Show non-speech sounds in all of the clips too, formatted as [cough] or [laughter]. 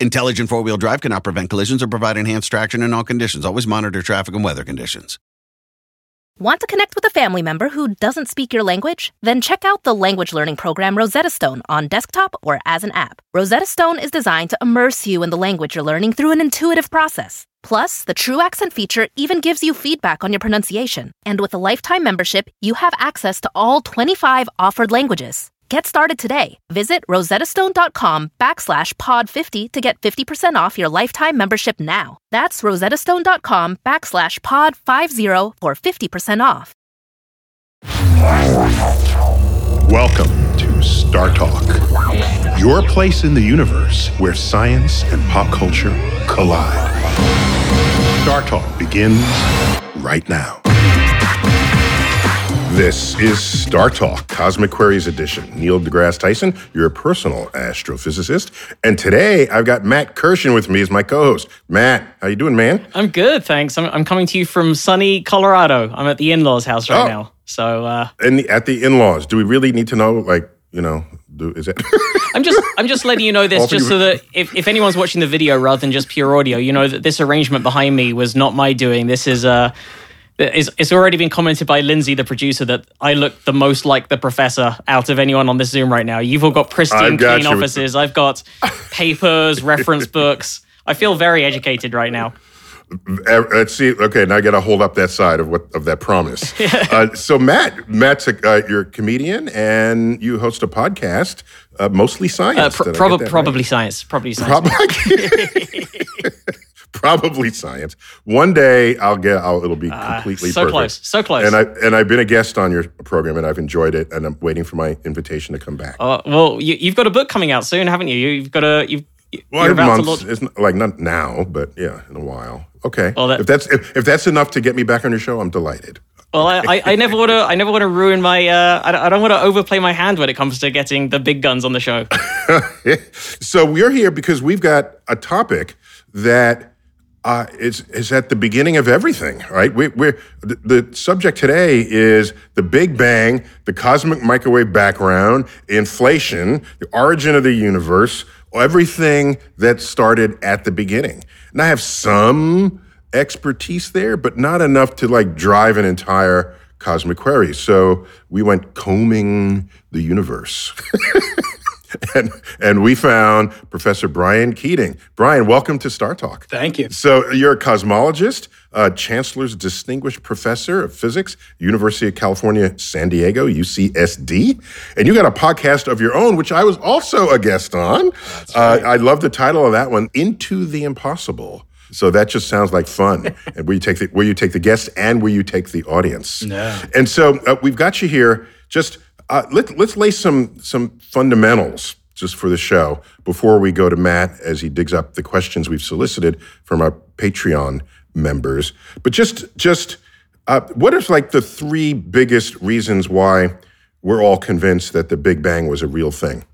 Intelligent four wheel drive cannot prevent collisions or provide enhanced traction in all conditions. Always monitor traffic and weather conditions. Want to connect with a family member who doesn't speak your language? Then check out the language learning program Rosetta Stone on desktop or as an app. Rosetta Stone is designed to immerse you in the language you're learning through an intuitive process. Plus, the True Accent feature even gives you feedback on your pronunciation. And with a lifetime membership, you have access to all 25 offered languages. Get started today. Visit rosettastone.com backslash pod50 to get 50% off your lifetime membership now. That's rosettastone.com backslash pod50 for 50% off. Welcome to Star Talk, your place in the universe where science and pop culture collide. Star Talk begins right now. This is Star Talk, Cosmic Queries Edition. Neil deGrasse Tyson, your personal astrophysicist. And today I've got Matt Kirshen with me as my co-host. Matt, how you doing, man? I'm good, thanks. I'm, I'm coming to you from sunny Colorado. I'm at the in-laws house right Oh. now. So uh, And the, at the in-laws, do we really need to know, like, you know, do, is it? [laughs] I'm just I'm just letting you know this [laughs] just so that if, if anyone's watching the video rather than just pure audio, you know that this arrangement behind me was not my doing. This is uh it's, it's already been commented by Lindsay, the producer, that I look the most like the professor out of anyone on this Zoom right now. You've all got pristine, got clean offices. I've got [laughs] papers, reference books. I feel very educated right now. Uh, Let's see. Okay, now I got to hold up that side of what of that promise. [laughs] uh, so, Matt, Matt's a, uh, you're a comedian and you host a podcast, uh, mostly science. Uh, pr- get prob- that right? probably science. Probably science. Probably. [laughs] Probably science. One day I'll get. I'll, it'll be completely Ah, so perfect. close, so close. And I and I've been a guest on your program and I've enjoyed it and I'm waiting for my invitation to come back. Uh, well, you, you've got a book coming out soon, haven't you? You've got a you've. well, you're about to launch. It's not, like not now, but yeah, in a while. Okay. Well, that- if that's if, if that's enough to get me back on your show, I'm delighted. Well, I, I, never want to. I never want to ruin my. Uh, I, don't- I don't want to overplay my hand when it comes to getting the big guns on the show. [laughs] so we're here because we've got a topic that uh, is is at the beginning of everything, right? We, we're the, the subject today is the Big Bang, the cosmic microwave background, inflation, the origin of the universe, everything that started at the beginning. And I have some expertise there, but not enough to like drive an entire cosmic query. So we went combing the universe. [laughs] [laughs] and and we found Professor Brian Keating. Brian, welcome to Star Talk. Thank you. So you're a cosmologist, uh, Chancellor's Distinguished Professor of Physics, University of California, San Diego, UCSD, and you got a podcast of your own, which I was also a guest on. Uh, I love the title of that one, "Into the Impossible." So that just sounds like fun. [laughs] and where you take the where you take the guests and where you take the audience. Yeah. And so uh, we've got you here. Just uh, let, let's lay some some fundamentals just for the show before we go to Matt as he digs up the questions we've solicited from our Patreon members. But just just uh, what are like the three biggest reasons why we're all convinced that the Big Bang was a real thing?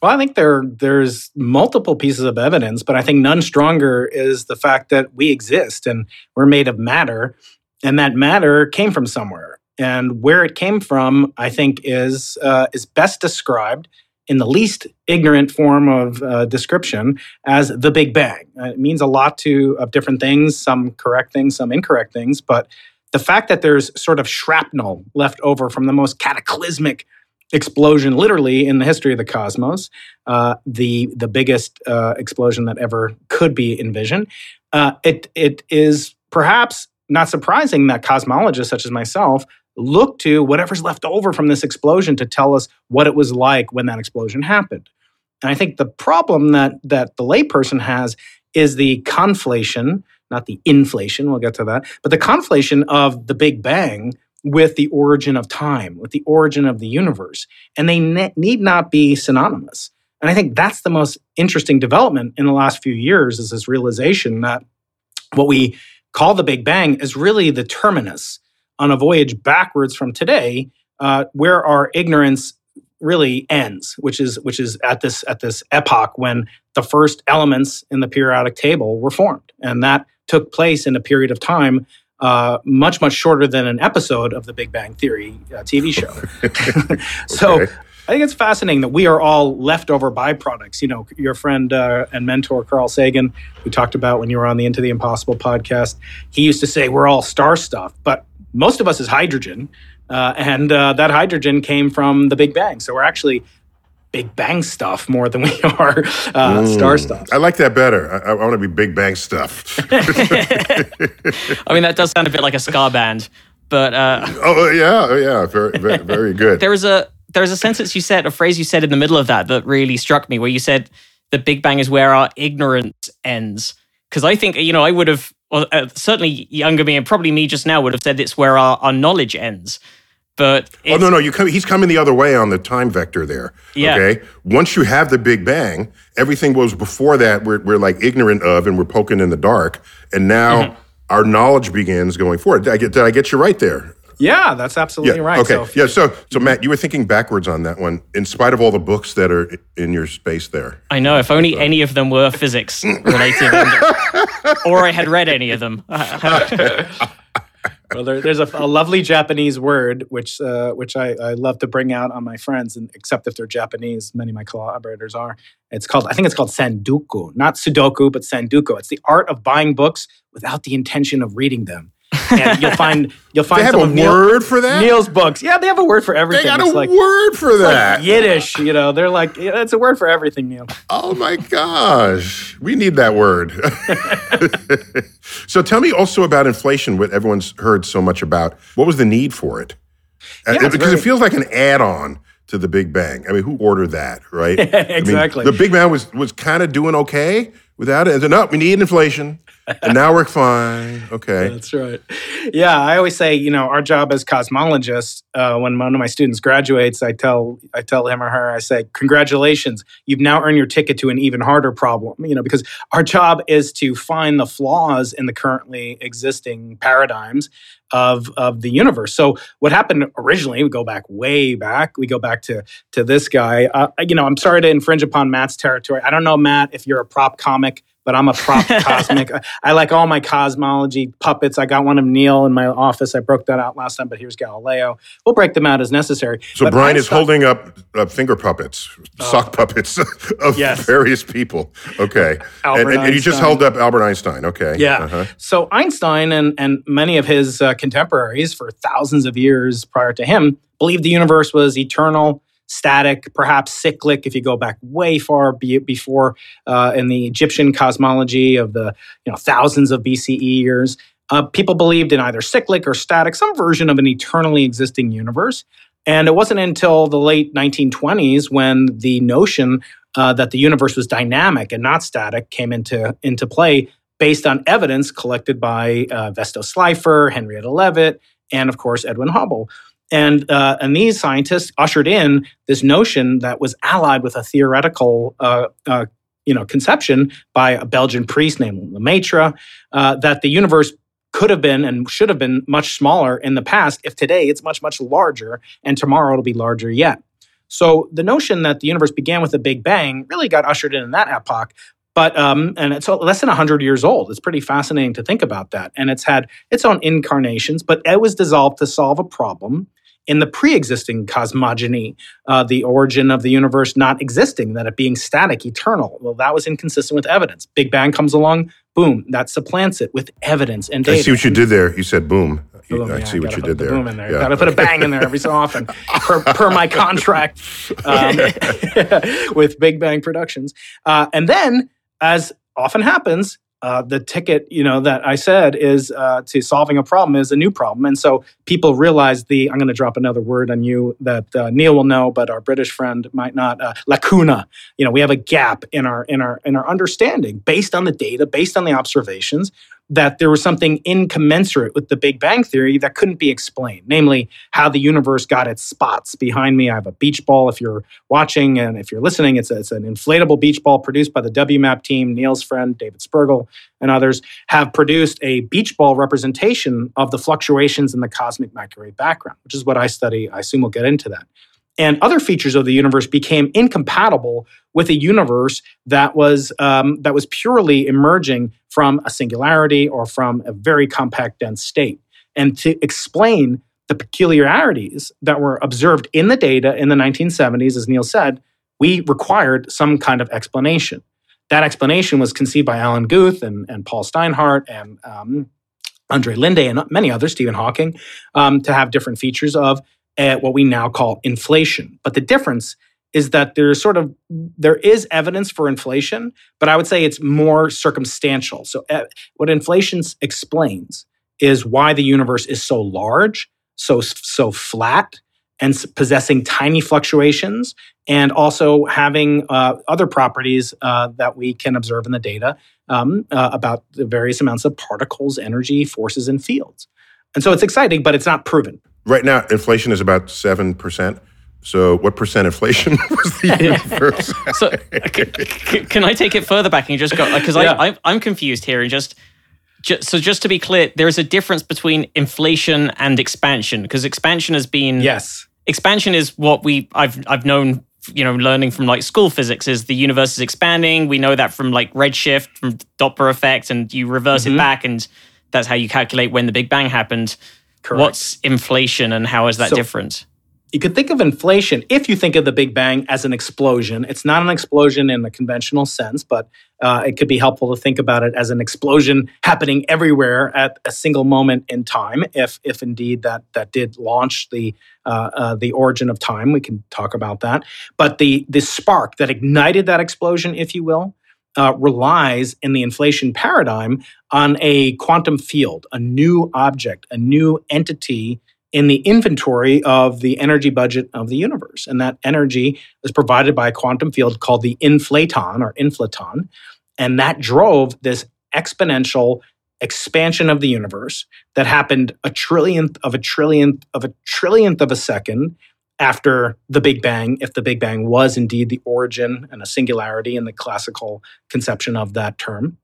Well, I think there there's multiple pieces of evidence, but I think none stronger is the fact that we exist and we're made of matter, and that matter came from somewhere. And where it came from, I think, is uh, is best described in the least ignorant form of uh, description as the Big Bang. Uh, it means a lot to of different things, some correct things, some incorrect things, but the fact that there's sort of shrapnel left over from the most cataclysmic explosion literally in the history of the cosmos uh, the the biggest uh, explosion that ever could be envisioned uh, it it is perhaps not surprising that cosmologists such as myself look to whatever's left over from this explosion to tell us what it was like when that explosion happened and i think the problem that that the layperson has is the conflation not the inflation we'll get to that but the conflation of the big bang with the origin of time, with the origin of the universe. And they ne- need not be synonymous. And I think that's the most interesting development in the last few years is this realization that what we call the Big Bang is really the terminus on a voyage backwards from today, uh, where our ignorance really ends, which is which is at this at this epoch when the first elements in the periodic table were formed, and that took place in a period of time uh, much much shorter than an episode of the Big Bang Theory uh, TV show. [laughs] [laughs] so. Okay. I think it's fascinating that we are all leftover byproducts. You know, your friend uh, and mentor Carl Sagan, who talked about when you were on the Into the Impossible podcast, he used to say we're all star stuff, but most of us is hydrogen, uh, and uh, that hydrogen came from the Big Bang. So we're actually Big Bang stuff more than we [laughs] are uh, star stuff. I like that better. I, I want to be Big Bang stuff. [laughs] [laughs] I mean, that does sound a bit like a ska band, but uh, oh yeah, oh, yeah, very, very, very good. there was a there was a sentence you said, a phrase you said in the middle of that that really struck me, where you said the Big Bang is where our ignorance ends. Because I think you know, I would have well, uh, certainly younger me and probably me just now would have said it's where our, our knowledge ends. But Oh no, no, you come, he's coming the other way on the time vector there. Yeah. Okay. Once you have the Big Bang, everything was before that we're, we're like ignorant of and we're poking in the dark. And now Mm-hmm. our knowledge begins going forward. Did I get, did I get you right there? Yeah, that's absolutely right. Okay. So, yeah. So, so Matt, you were thinking backwards on that one, in spite of all the books that are in your space there. I know if only any of them were physics related, and- [laughs] or I had read any of them. [laughs] well, there, there's a, a lovely Japanese word which uh, which I, I love to bring out on my friends, and except if they're Japanese, many of my collaborators are. It's called I think it's called tsundoku, not sudoku, but tsundoku. It's the art of buying books without the intention of reading them. And you'll find you'll find They have a Neil- word for that. Neil's books. Yeah, they have a word for everything. they got it's a like, word for like that. Yiddish. You know, they're like yeah, it's a word for everything, Neil. Oh my gosh, we need that word. [laughs] so tell me also about inflation, what everyone's heard so much about. What was the need for it? Uh, Yeah, because very- it feels like an add-on to the Big Bang. I mean, who ordered that, right? [laughs] I mean, Exactly. the Big Bang was was kind of doing okay without it. And then, no, we need inflation, [laughs] and now we're fine. Okay. That's right. Yeah, I always say, you know, our job as cosmologists, uh, when one of my students graduates, I tell I tell him or her, I say, congratulations, you've now earned your ticket to an even harder problem. You know, because our job is to find the flaws in the currently existing paradigms of of the universe. So what happened originally? We go back way back. We go back to to this guy. Uh, you know, I'm sorry to infringe upon Matt's territory. I don't know, Matt, if you're a prop comic. But I'm a prop [laughs] cosmic. I- I like all my cosmology puppets. I got one of Neil in my office. I broke that out last time, but here's Galileo. We'll break them out as necessary. So But Brian is Einstein- holding up uh, finger puppets, sock puppets [laughs] of Oh. Yes. various people. Okay, [laughs] and, Albert and, and you just held up Albert Einstein. Okay, Yeah. Uh-huh. So Einstein and, and many of his uh, contemporaries for thousands of years prior to him believed the universe was eternal, static, perhaps cyclic. If you go back way far be, before uh, in the Egyptian cosmology of the you know thousands of BCE years, uh, people believed in either cyclic or static, some version of an eternally existing universe. And it wasn't until the late 1920s when the notion uh, that the universe was dynamic and not static came into into play based on evidence collected by uh, Vesto Slipher, Henrietta Leavitt, and of course Edwin Hubble. And uh, and these scientists ushered in this notion that was allied with a theoretical. Uh, uh, you know, conception by a Belgian priest named Lemaitre uh, that the universe could have been and should have been much smaller in the past. If today it's much much larger, and tomorrow it'll be larger yet. So the notion that the universe began with a big bang really got ushered in in that epoch. But um, and it's less than hundred years old. It's pretty fascinating to think about that, and it's had its own incarnations. But it was dissolved to solve a problem in the pre-existing cosmogony, uh, the origin of the universe not existing, that it being static, eternal. Well, that was inconsistent with evidence. Big Bang comes along, boom, that supplants it with evidence and data. I see what you did there. You said boom. You- I yeah, see what you did the there. Boom in there. Yeah. Got to put a bang in there every so [laughs] often, per, per my contract um, [laughs] with Big Bang Productions. Uh, and then, as often happens, uh, the ticket, you know, that I said is uh, to solving a problem is a new problem, and so people realize the. I'm going to drop another word on you that uh, Neil will know, but our British friend might not. Uh, lacuna. You know, we have a gap in our in our in our understanding based on the data, based on the observations that there was something incommensurate with the Big Bang Theory that couldn't be explained, namely how the universe got its spots. Behind me, I have a beach ball. If you're watching and if you're listening, it's, a, it's an inflatable beach ball produced by the WMAP team. Neil's friend, David Spergel, and others have produced a beach ball representation of the fluctuations in the cosmic microwave background, which is what I study. I assume we'll get into that and other features of the universe became incompatible with a universe that was um, that was purely emerging from a singularity or from a very compact dense state. And to explain the peculiarities that were observed in the data in the 1970s as neil said we required some kind of explanation. That explanation was conceived by alan guth and, and paul steinhardt and um, andre linde and many others stephen hawking um, to have different features of at what we now call inflation. But the difference is that there's sort of there is evidence for inflation, but I would say it's more circumstantial. So uh, what inflation explains is why the universe is so large, so so flat, and possessing tiny fluctuations, and also having uh, other properties uh, that we can observe in the data um, uh, about the various amounts of particles, energy, forces, and fields. And so it's exciting, but it's not proven. Right now, inflation is about 7%. So, what percent inflation [laughs] was the [laughs] universe? so, c- can I take it further back and just go? Because yeah. I, I'm confused here. And just, just, so, just to be clear, there is a difference between inflation and expansion. Because expansion has been yes, expansion is what we I've I've known you know learning from like school physics is the universe is expanding. We know that from like redshift, from Doppler effect, and you reverse mm-hmm. it back, and that's how you calculate when the Big Bang happened. Correct. What's inflation and how is that so, different? You could think of inflation if you think of the Big Bang as an explosion. It's not an explosion in the conventional sense, but uh, it could be helpful to think about it as an explosion happening everywhere at a single moment in time. If, if indeed that that did launch the uh, uh, the origin of time, we can talk about that. But the the spark that ignited that explosion, if you will, uh, relies in the inflation paradigm on a quantum field, a new object, a new entity in the inventory of the energy budget of the universe. And that energy is provided by a quantum field called the inflaton or inflaton. And that drove this exponential expansion of the universe that happened a trillionth of a trillionth of a trillionth of a second after the Big Bang, if the Big Bang was indeed the origin and a singularity in the classical conception of that term.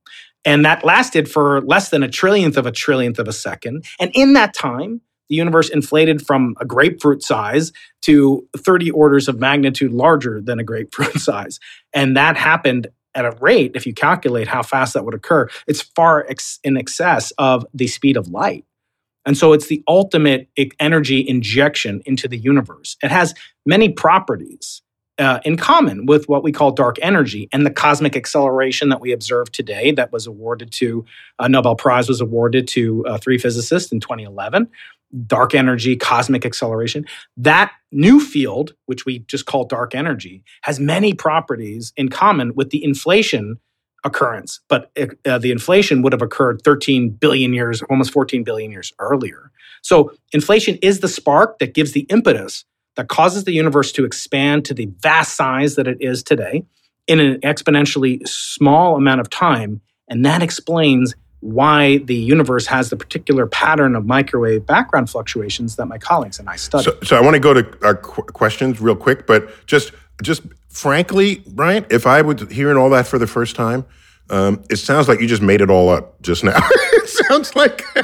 And that lasted for less than a trillionth of a trillionth of a second. And in that time, the universe inflated from a grapefruit size to 30 orders of magnitude larger than a grapefruit [laughs] size. And that happened at a rate, if you calculate how fast that would occur, it's far ex- in excess of the speed of light. And so it's the ultimate energy injection into the universe. It has many properties uh, in common with what we call dark energy and the cosmic acceleration that we observe today that was awarded to a Nobel Prize was awarded to uh, three physicists in 2011 dark energy cosmic acceleration that new field which we just call dark energy has many properties in common with the inflation occurrence, but uh, the inflation would have occurred 13 billion years, almost 14 billion years earlier. So, inflation is the spark that gives the impetus that causes the universe to expand to the vast size that it is today in an exponentially small amount of time. And that explains why the universe has the particular pattern of microwave background fluctuations that my colleagues and I study. So, so I want to go to our qu- questions real quick, but just just frankly, Brian, if I was hearing all that for the first time, um, it sounds like you just made it all up just now. [laughs] it sounds like. [laughs]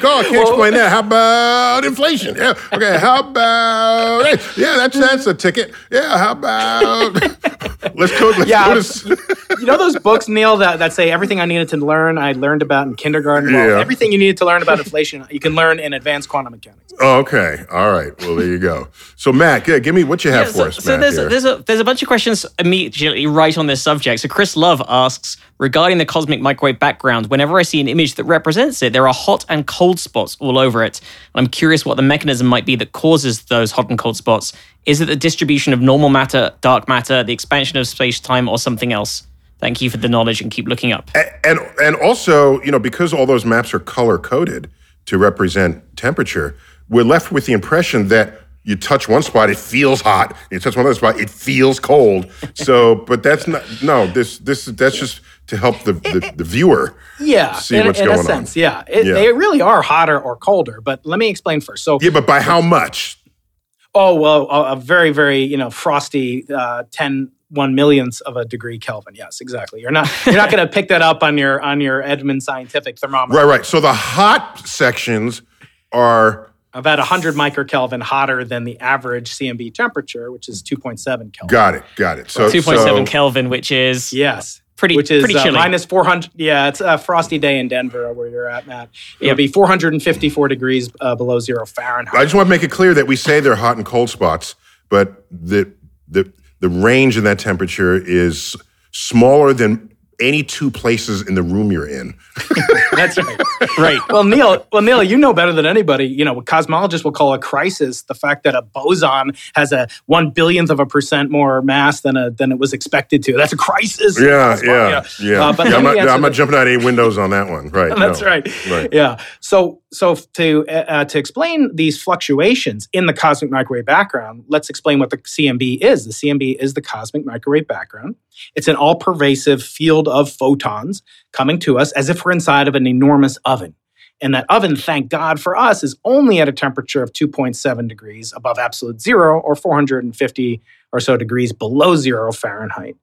Go, I can't well, explain that. How about inflation? Yeah. Okay. How about? Yeah, that's that's a ticket. Yeah. How about? [laughs] let's go. Let's yeah. Go to, you know those books, Neil, that, that say everything I needed to learn, I learned about in kindergarten. Well, yeah. Everything you needed to learn about inflation, you can learn in advanced quantum mechanics. Oh, okay. All right. Well, there you go. So, Matt, yeah, give me what you have yeah, so, for us. So Matt, there's a, there's a there's a bunch of questions immediately right on this subject. So Chris Love asks regarding the cosmic microwave background. Whenever I see an image that represents it, there are hot and cold spots all over it. And I'm curious what the mechanism might be that causes those hot and cold spots. Is it the distribution of normal matter, dark matter, the expansion of space time, or something else? Thank you for the knowledge and keep looking up. And, and and also, you know, because all those maps are color coded to represent temperature, we're left with the impression that you touch one spot, it feels hot. You touch one other spot, it feels cold. So, [laughs] but that's not no. This this that's just to help the, the, the viewer yeah, see in, what's in going a sense, on. yeah. It, Yeah. They really are hotter or colder, but let me explain first. So, Yeah, but by how much? oh well, a, a very, very you know frosty uh, 10 one millionths of a degree Kelvin. Yes, exactly. You're not you're not going to pick that up on your on your Edmund scientific thermometer. Right, right. So the hot sections are About 100 microkelvin hotter than the average CMB temperature, which is 2.7 Kelvin. got it, got it. So 2.7 so- Kelvin, which is Yes. pretty which is pretty uh, minus 400. Yeah, it's a frosty day in Denver where you're at, Matt. It'll Yep. be 454 degrees uh, below zero Fahrenheit. I just want to make it clear that we say they're hot and cold spots, but the the the range in that temperature is smaller than any two places in the room you're in. [laughs] That's right. right. Well, Neil, well, Neil, you know better than anybody. You know, what cosmologists will call a crisis the fact that a boson has a one billionth of a percent more mass than a than it was expected to. That's a crisis. Yeah, yeah, yeah. Uh, but Yeah, I'm not, answer I'm not jumping out any windows on that one. Right. [laughs] That's no. right. Right. Yeah. So so to uh, to explain these fluctuations in the cosmic microwave background, let's explain what the CMB is. The CMB is the cosmic microwave background. It's an all-pervasive field of photons coming to us as if we're inside of an enormous oven. And that oven, thank God for us, is only at a temperature of 2.7 degrees above absolute zero or 450 or so degrees below zero Fahrenheit.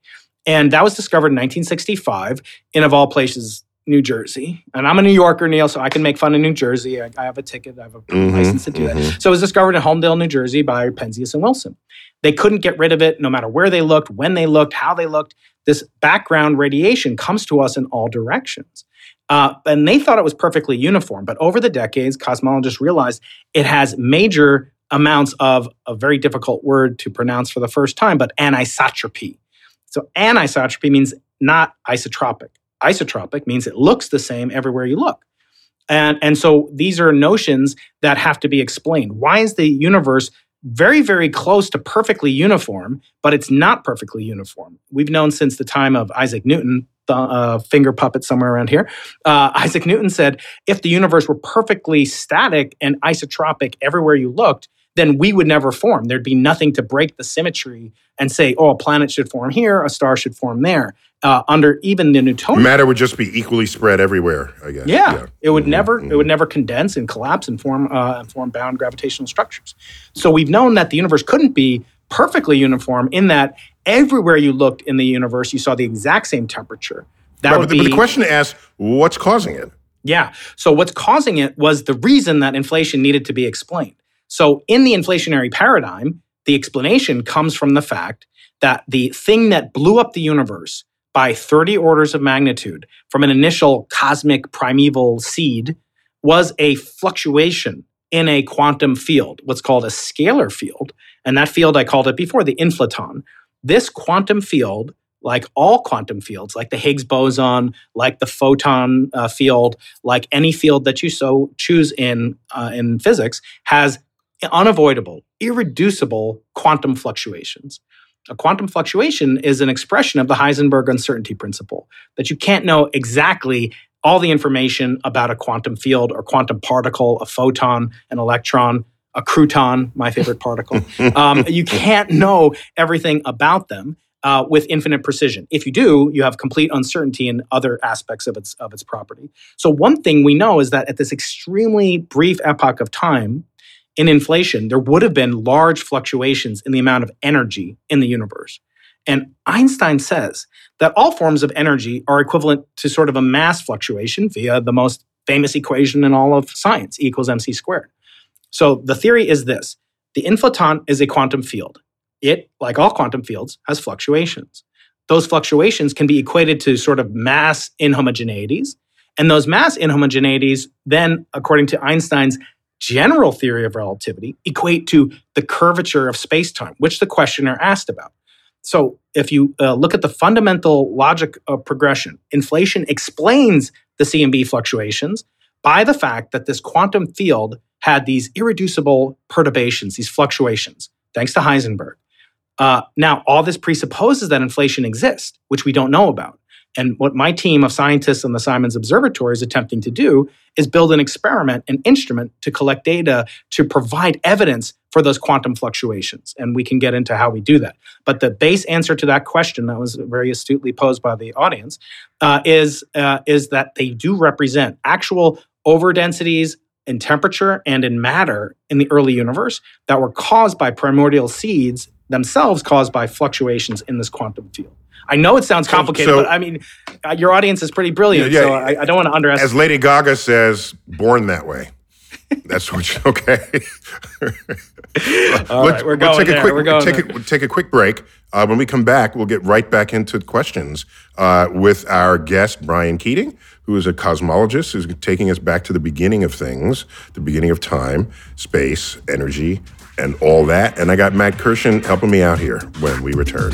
And that was discovered in 1965 in, of all places, New Jersey. And I'm a New Yorker, Neil, so I can make fun of New Jersey. I, I have a ticket, I have a Mhm, license to do that. So it was discovered in Holmdel, New Jersey by Penzias and Wilson. They couldn't get rid of it no matter where they looked, when they looked, how they looked. This background radiation comes to us in all directions. Uh, and they thought it was perfectly uniform. But over the decades, cosmologists realized it has major amounts of a very difficult word to pronounce for the first time, but anisotropy. So anisotropy means not isotropic. Isotropic means it looks the same everywhere you look. And, and so these are notions that have to be explained. Why is the universe very, very close to perfectly uniform, but it's not perfectly uniform? We've known since the time of Isaac Newton, the uh, finger puppet somewhere around here. Uh, Isaac Newton said if the universe were perfectly static and isotropic everywhere you looked, then we would never form. There'd be nothing to break the symmetry and say, oh, a planet should form here, a star should form there. Uh, under even the Newtonian Matter would just be equally spread everywhere, I guess. yeah, it would Mhm, never it would never condense and collapse and form uh, and form bound gravitational structures. So we've known that the universe couldn't be perfectly uniform in that everywhere you looked in the universe you saw the exact same temperature. That Right, would but, the, be but the question asks, what's causing it? yeah. So what's causing it was the reason that inflation needed to be explained. So in the inflationary paradigm, the explanation comes from the fact that the thing that blew up the universe by 30 orders of magnitude from an initial cosmic primeval seed was a fluctuation in a quantum field, what's called a scalar field. And that field, I called it before, the inflaton. This quantum field, like all quantum fields, like the Higgs boson, like the photon uh, field, like any field that you so choose in uh, in physics, has unavoidable, irreducible quantum fluctuations. A quantum fluctuation is an expression of the Heisenberg uncertainty principle that you can't know exactly all the information about a quantum field or quantum particle, a photon, an electron, a crouton, my favorite particle. [laughs] Um, you can't know everything about them uh, with infinite precision. If you do, you have complete uncertainty in other aspects of its of its property. So one thing we know is that at this extremely brief epoch of time in inflation, there would have been large fluctuations in the amount of energy in the universe. And Einstein says that all forms of energy are equivalent to sort of a mass fluctuation via the most famous equation in all of science, E equals mc squared. So the theory is this the inflaton is a quantum field. It, like all quantum fields, has fluctuations. Those fluctuations can be equated to sort of mass inhomogeneities. And those mass inhomogeneities, then, according to Einstein's general theory of relativity, equate to the curvature of spacetime, which the questioner asked about. So, if you uh, look at the fundamental logic of progression, inflation explains the CMB fluctuations by the fact that this quantum field had these irreducible perturbations, these fluctuations, thanks to Heisenberg. Uh, now, all this presupposes that inflation exists, which we don't know about. And what my team of scientists in the Simons Observatory is attempting to do is build an experiment, an instrument to collect data to provide evidence for those quantum fluctuations. And we can get into how we do that. But the base answer to that question that was very astutely posed by the audience uh, is, uh, is that they do represent actual overdensities in temperature and in matter in the early universe that were caused by primordial seeds themselves caused by fluctuations in this quantum field. I know it sounds complicated, so, but I mean, uh, your audience is pretty brilliant, yeah, yeah, so I, I, don't want to underestimate. As Lady Gaga says, born that way. That's what. You, [laughs] okay. [laughs] All right, we're going take there. A quick, we're going take, a, take a quick break. Uh, when we come back, we'll get right back into questions uh, with our guest Brian Keating, who is a cosmologist, who's taking us back to the beginning of things, the beginning of time, space, energy, and all that. And I got Matt Kirshen helping me out here when we return.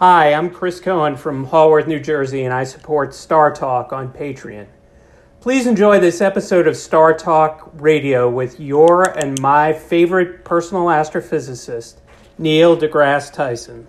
Hi, I'm Chris Cohen from Haworth, New Jersey, and I support Star Talk on Patreon. Please enjoy this episode of Star Talk Radio with your and my favorite personal astrophysicist, Neil deGrasse Tyson.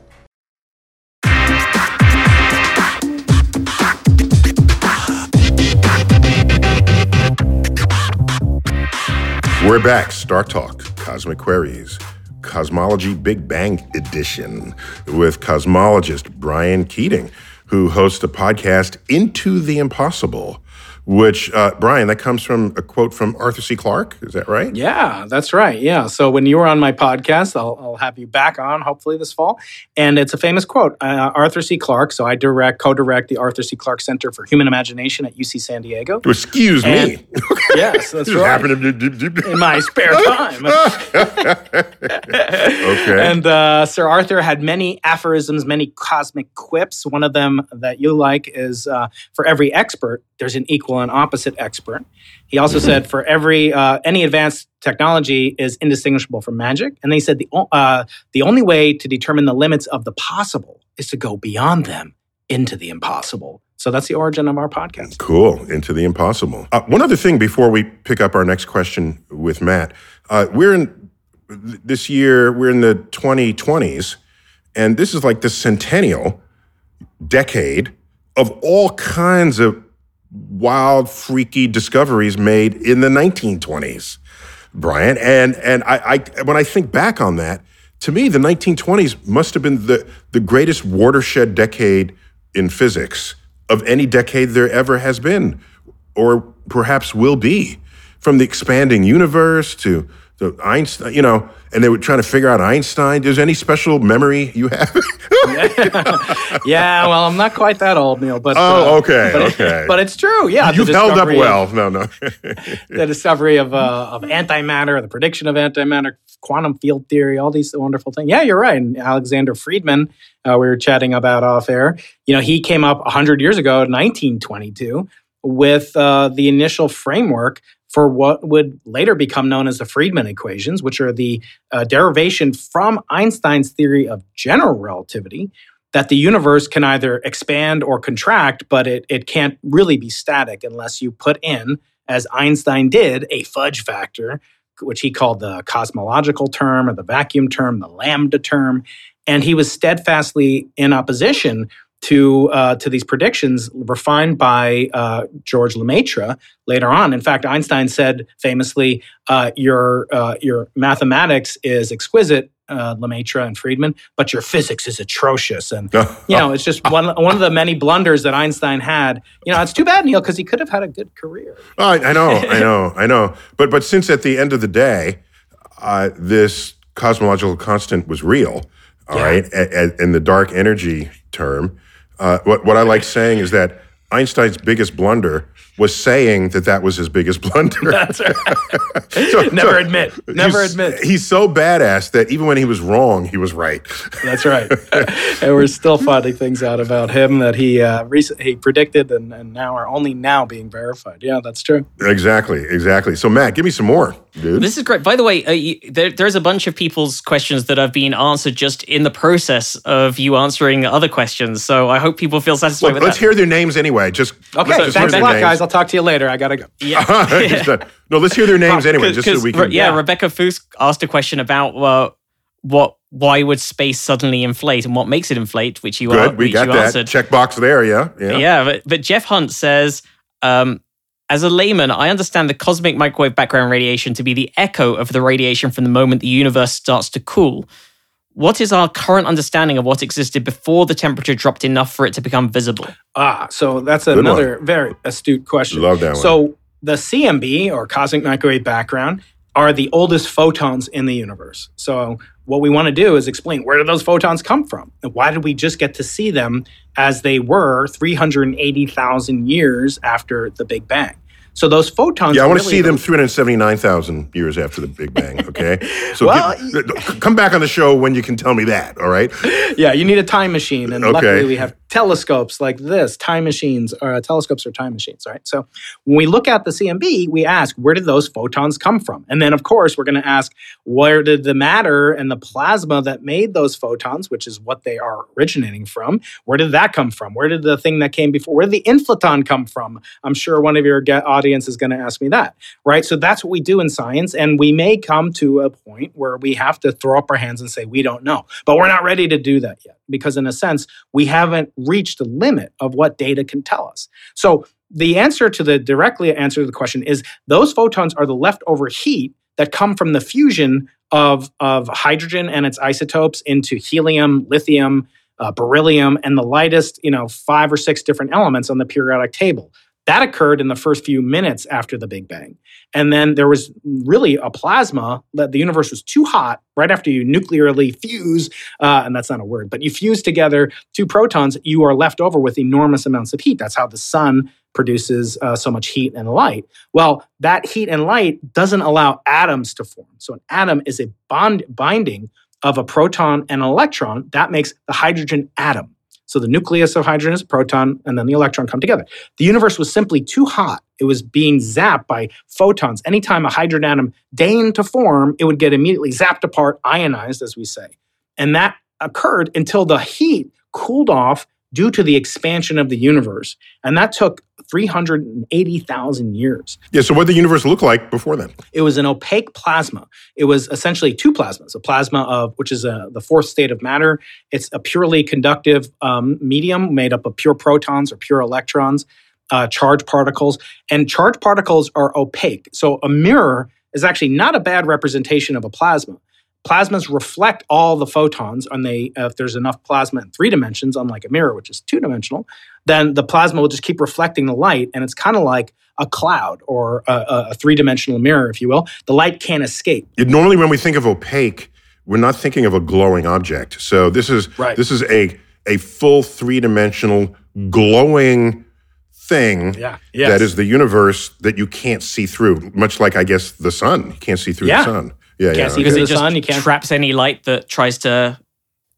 We're back, Star Talk, Cosmic Queries. Cosmology Big Bang Edition with cosmologist Brian Keating, who hosts a podcast, Into the Impossible which uh, Brian, that comes from a quote from Arthur C. Clarke. Is that right? Yeah, that's right. Yeah. So when you were on my podcast, I'll, I'll have you back on hopefully this fall, and it's a famous quote, uh, Arthur C. Clarke. So I direct, co-direct the Arthur C. Clarke Center for Human Imagination at UC San Diego. Excuse and, me. [laughs] yes, that's right. In my spare [laughs] time. okay. And uh, Sir Arthur had many aphorisms, many cosmic quips. One of them that you like is uh, for every expert, there's an equal and opposite expert. He also said for every uh, any advanced technology is indistinguishable from magic, and they said the uh, the only way to determine the limits of the possible is to go beyond them into the impossible. So that's the origin of our podcast. Cool, into the impossible. Uh, one other thing before we pick up our next question with Matt, uh, we're in this year. We're in the 2020s, and this is like the centennial decade of all kinds of wild, freaky discoveries made in the 1920s, Brian. And and I, I when I think back on that, to me, the 1920s must have been the the greatest watershed decade in physics of any decade there ever has been, or perhaps will be. From the expanding universe to the Einstein, you know, and they were trying to figure out Einstein. Is any special memory you have? [laughs] yeah, well, I'm not quite that old, Neil. But oh, uh, okay, but, okay. But it's true. Yeah, you've the held up well. Of, no, no. [laughs] the discovery of uh, of antimatter, the prediction of antimatter, quantum field theory, all these wonderful things. Yeah, you're right. And Alexander Friedman, uh, we were chatting about off air. You know, he came up 100 years ago, 1922, with uh, the initial framework for what would later become known as the Friedman equations, which are the uh, derivation from Einstein's theory of general relativity that the universe can either expand or contract, but it, it can't really be static unless you put in, as Einstein did, a fudge factor, which he called the cosmological term or the vacuum term, the lambda term. And he was steadfastly in opposition to uh, to these predictions refined by uh, George Lemaitre later on. In fact, Einstein said famously, uh, "Your uh, your mathematics is exquisite." Uh, Lemaitre and Friedman, but your physics is atrocious, and [laughs] you know it's just one one of the many blunders that Einstein had. You know, it's too bad, Neil, because he could have had a good career. I, I know, I [laughs] know, I know. But but since at the end of the day, uh, this cosmological constant was real, all yeah. right, a, a, in the dark energy term, uh, what, what I like saying is that Einstein's biggest blunder was saying that that was his biggest [laughs] blunder. That's right. [laughs] so, [laughs] never so admit. Never he's, admit. He's so badass that even when he was wrong, he was right. That's right. and we're still finding things out about him that he uh, recent, he predicted and, and now are only now being verified. Yeah, that's true. Exactly. Exactly. So Matt, give me some more. Dude. This is great. By the way, uh, you, there, there's a bunch of people's questions that have been answered just in the process of you answering other questions. So I hope people feel satisfied Look, with let's that. hear their names anyway. Just okay. Just thanks a lot, guys. I'll talk to you later. I gotta go. Yeah. [laughs] no, let's hear their names [laughs] anyway, just so we can. Yeah, yeah. Rebecca Fuchs asked a question about uh, what why would space suddenly inflate and what makes it inflate, which you Good, are, we got you that answered. checkbox there. Yeah, yeah. Yeah, but, but Jeff Hunt says. Um, as a layman, I understand the cosmic microwave background radiation to be the echo of the radiation from the moment the universe starts to cool. What is our current understanding of what existed before the temperature dropped enough for it to become visible? Ah, so that's another one. very astute question. Love that one. So the CMB or cosmic microwave background are the oldest photons in the universe. So what we want to do is explain where did those photons come from? And why did we just get to see them as they were 380,000 years after the Big Bang? So those photons. Yeah, I want really to see them 379,000 years after the Big Bang. [laughs] Okay, so well, get, come back on the show when you can tell me that. All right. [laughs] Yeah, you need a time machine, and Okay. luckily we have telescopes like this. Time machines, uh, telescopes are time machines, right? So when we look at the CMB, we ask where did those photons come from, and then of course we're going to ask where did the matter and the plasma that made those photons, which is what they are originating from, where did that come from? Where did the thing that came before? Where did the inflaton come from? I'm sure one of your audience is going to ask me that, right? So that's what we do in science, and we may come to a point where we have to throw up our hands and say we don't know, but we're not ready to do that yet because, in a sense, we haven't reached the limit of what data can tell us. So the answer to the directly answer to the question is those photons are the leftover heat that come from the fusion of, of hydrogen and its isotopes into helium, lithium, uh, beryllium, and the lightest, you know, five or six different elements on the periodic table. That occurred in the first few minutes after the Big Bang. And then there was really a plasma that the universe was too hot right after you nuclearly fuse, uh, and that's not a word, but you fuse together two protons, you are left over with enormous amounts of heat. That's how the sun produces uh, so much heat and light. Well, that heat and light doesn't allow atoms to form. So an atom is a bond binding of a proton and an electron. That makes the hydrogen atom. So the nucleus of hydrogen is a proton, and then the electron come together. The universe was simply too hot. It was being zapped by photons. Anytime a hydrogen atom deigned to form, it would get immediately zapped apart, ionized, as we say. And that occurred until the heat cooled off due to the expansion of the universe. And that took 380,000 years. Yeah. So what did the universe look like before then? It was an opaque plasma. It was essentially two plasmas: a plasma of which is a, the fourth state of matter. It's a purely conductive um, medium made up of pure protons or pure electrons, uh, charged particles, and charged particles are opaque. So a mirror is actually not a bad representation of a plasma. Plasmas reflect all the photons, and they uh, if there's enough plasma in three dimensions, unlike a mirror, which is two dimensional, then the plasma will just keep reflecting the light, and it's kind of like a cloud or a, a three dimensional mirror, if you will. The light can't escape. Normally, when we think of opaque, we're not thinking of a glowing object. So this is Right. this is a a full three dimensional glowing thing Yeah. Yes. that is the universe that you can't see through. Much like I guess the sun, you can't see through Yeah. the sun. Yeah, yeah. Can't see okay. because through it just sun, you can't- traps any light that tries to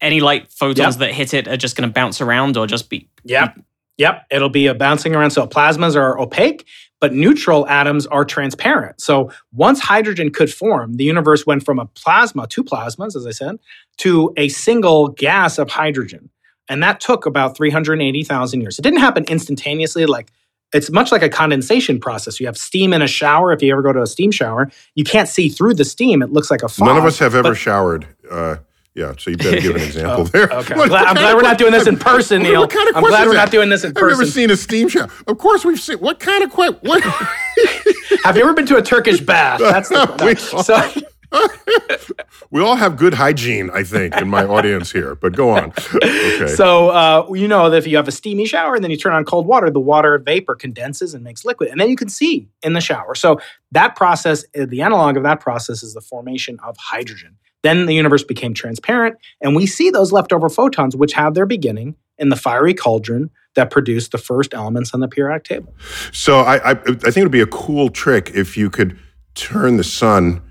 any light photons Yep. that hit it are just going to bounce around or just be Yep. Yep. It'll be a bouncing around. So plasmas are opaque, but neutral atoms are transparent. So once hydrogen could form, the universe went from a plasma, two plasmas, as I said, to a single gas of hydrogen. And that took about 380,000 years. It didn't happen instantaneously. Like it's much like a condensation process. You have steam in a shower. If you ever go to a steam shower, you can't see through the steam. It looks like a fog. None of us have ever but- showered. Uh, yeah, so you better give an [laughs] example there. Okay. What- [laughs] I'm glad, what I'm kind glad of we're not doing this in person, Neil. What kind of I'm question glad we're not doing this in I've never person. seen a steam shower. Of course, we've seen. What kind of que- What? [laughs] Have you ever been to a Turkish bath? That's the We- so. [laughs] we all have good hygiene, I think, in my audience here. But go on. Okay. So uh, you know that if you have a steamy shower and then you turn on cold water, the water vapor condenses and makes liquid, and then you can see in the shower. So that process, uh, the analog of that process, is the formation of hydrogen. Then the universe became transparent, and we see those leftover photons, which have their beginning in the fiery cauldron that produced the first elements on the periodic table. So I, I, I think it would be a cool trick if you could turn the sun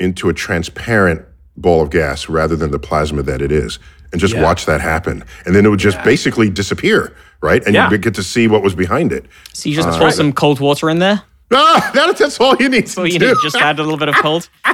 into a transparent ball of gas rather than the plasma that it is, and just Yeah. watch that happen, and then it would just basically disappear, right? And Yeah. you get to see what was behind it. so you just pour some cold water in there Ah, [laughs] that, that's all you need to so you do. need just add a little bit of cold [laughs]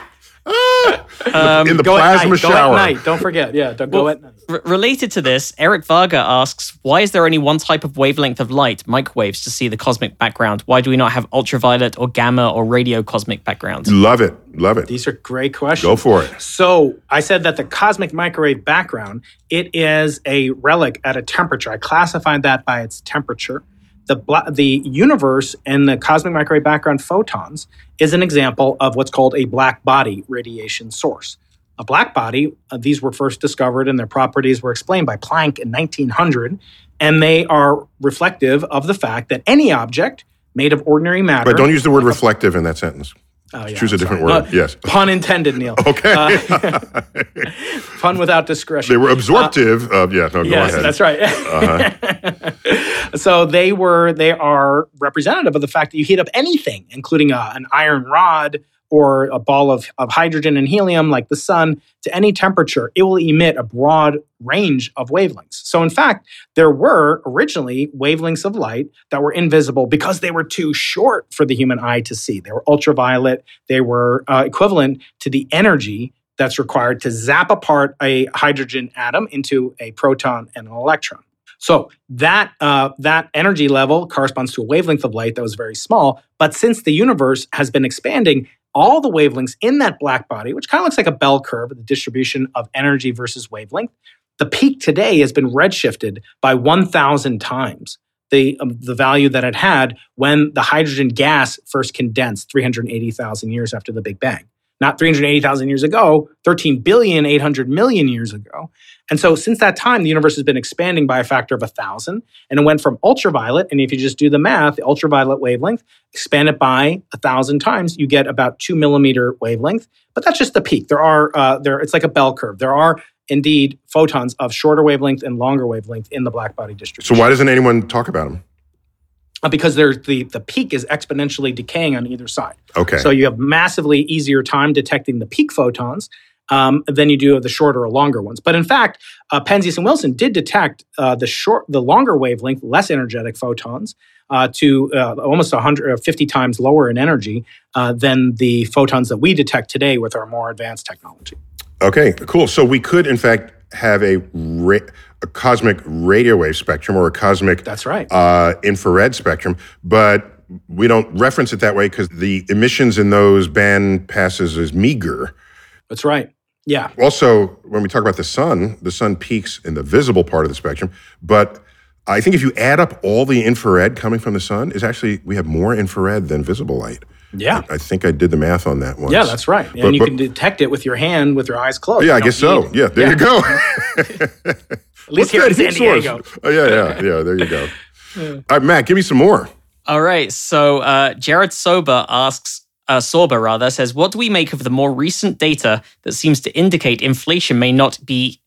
in the Go plasma at night. shower. Go at night. Don't forget. Yeah, don't go at night. R- related to this, Eric Varga asks, why is there only one type of wavelength of light, microwaves, to see the cosmic background? Why do we not have ultraviolet or gamma or radio cosmic backgrounds? Love it, love it. These are great questions. Go for it. So I said that the cosmic microwave background, it is a relic at a temperature. I classified that by its temperature. The, bla- the universe and the cosmic microwave background photons is an example of what's called a black body radiation source. A black body, uh, these were first discovered and their properties were explained by Planck in 1900, and they are reflective of the fact that any object made of ordinary matter. But don't use the word reflective in that sentence. Oh, yeah, Choose a different word. No, yes. Pun intended, Neil. [laughs] Okay. Uh, [laughs] pun without discretion. they were absorptive. of yeah, no, go Yes, ahead. that's right. uh-huh. [laughs] so they were they are representative of the fact that you heat up anything, including a, an iron rod or a ball of, of hydrogen and helium like the sun to any temperature, it will emit a broad range of wavelengths. So in fact, there were originally wavelengths of light that were invisible because they were too short for the human eye to see. They were ultraviolet. They were uh, equivalent to the energy that's required to zap apart a hydrogen atom into a proton and an electron. So that uh, that energy level corresponds to a wavelength of light that was very small. But since the universe has been expanding, all the wavelengths in that black body, which kind of looks like a bell curve, the distribution of energy versus wavelength, the peak today has been redshifted by 1,000 times the um, the value that it had when the hydrogen gas first condensed 380,000 years after the Big Bang not 380,000 years ago, 13 billion 800 million years ago. And so since that time, the universe has been expanding by a factor of a thousand. And it went from ultraviolet. And if you just do the math, the ultraviolet wavelength, expand it by a thousand times, you get about two millimeter wavelength. But that's just the peak. There are, uh, there, it's like a bell curve. There are indeed photons of shorter wavelength and longer wavelength in the black body distribution. So why doesn't anyone talk about them? Uh, because there's the, the peak is exponentially decaying on either side. Okay. So you have massively easier time detecting the peak photons um, than you do of the shorter or longer ones. But in fact, uh, Penzias and Wilson did detect uh, the short, the longer wavelength, less energetic photons uh, to uh, almost 150 times lower in energy uh, than the photons that we detect today with our more advanced technology. Okay, cool. So we could, in fact, have a ra- a cosmic radio wave spectrum or a cosmic That's right. uh, infrared spectrum, but we don't reference it that way because the emissions in those band passes is meager. That's right. Yeah. Also, when we talk about the sun, the sun peaks in the visible part of the spectrum, but I think if you add up all the infrared coming from the sun, is actually we have more infrared than visible light. Yeah. I, I think I did the math on that one. Yeah, that's right. And But- you but- can detect it with your hand with your eyes closed. Yeah, I guess so. need- Yeah, there you go. [laughs] [laughs] At least here in San Diego. Oh, yeah, yeah, yeah. There you go. [laughs] All right, Matt, give me some more. All right. So uh, Jared Sober asks, uh, Sorba rather, says, what do we make of the more recent data that seems to indicate inflation may not be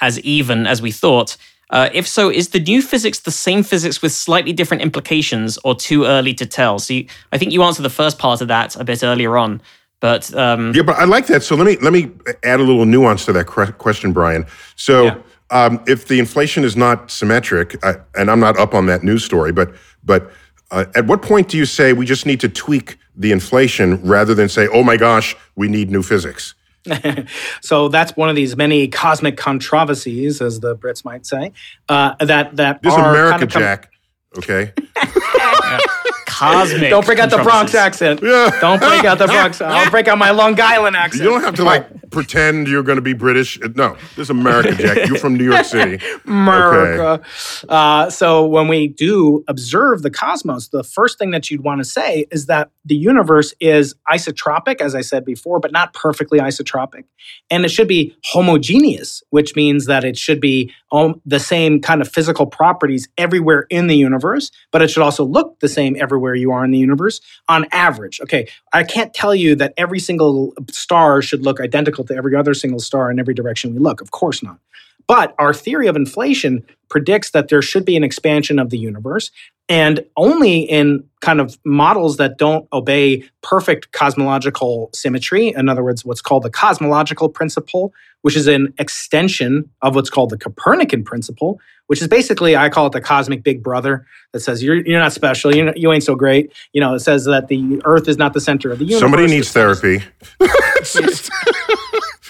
as even as we thought? Uh, if so, is the new physics the same physics with slightly different implications or too early to tell? So you, I think you answered the first part of that a bit earlier on. But um, Yeah, but I like that. So let me let me add a little nuance to that question, Brian. So Yeah. um, if the inflation is not symmetric, I, and I'm not up on that news story, but but uh, at what point do you say we just need to tweak the inflation rather than say, oh my gosh, we need new physics? [laughs] So that's one of these many cosmic controversies, as the Brits might say, uh, that that This are America kind of com- Jack, okay? [laughs] cosmic. Don't break out the Bronx accent. Yeah. Don't break out the [laughs] Bronx. Accent. I'll break out my Long Island accent. You don't have to like pretend you're going to be British. No, this is America Jack. You're from New York City. [laughs] America. Uh, so when we do observe the cosmos, the first thing that you'd want to say is that the universe is isotropic, as I said before, but not perfectly isotropic. And it should be homogeneous, which means that it should be the same kind of physical properties everywhere in the universe, but it should also look the same everywhere you are in the universe on average. Okay, I can't tell you that every single star should look identical to every other single star in every direction we look. Of course not. But our theory of inflation predicts that there should be an expansion of the universe. And only in kind of models that don't obey perfect cosmological symmetry, in other words, what's called the cosmological principle, which is an extension of what's called the Copernican principle, which is basically, I call it the cosmic big brother that says, you're, you're not special, you're not, you ain't so great. You know, it says that the earth is not the center of the universe. Somebody needs therapy. [laughs]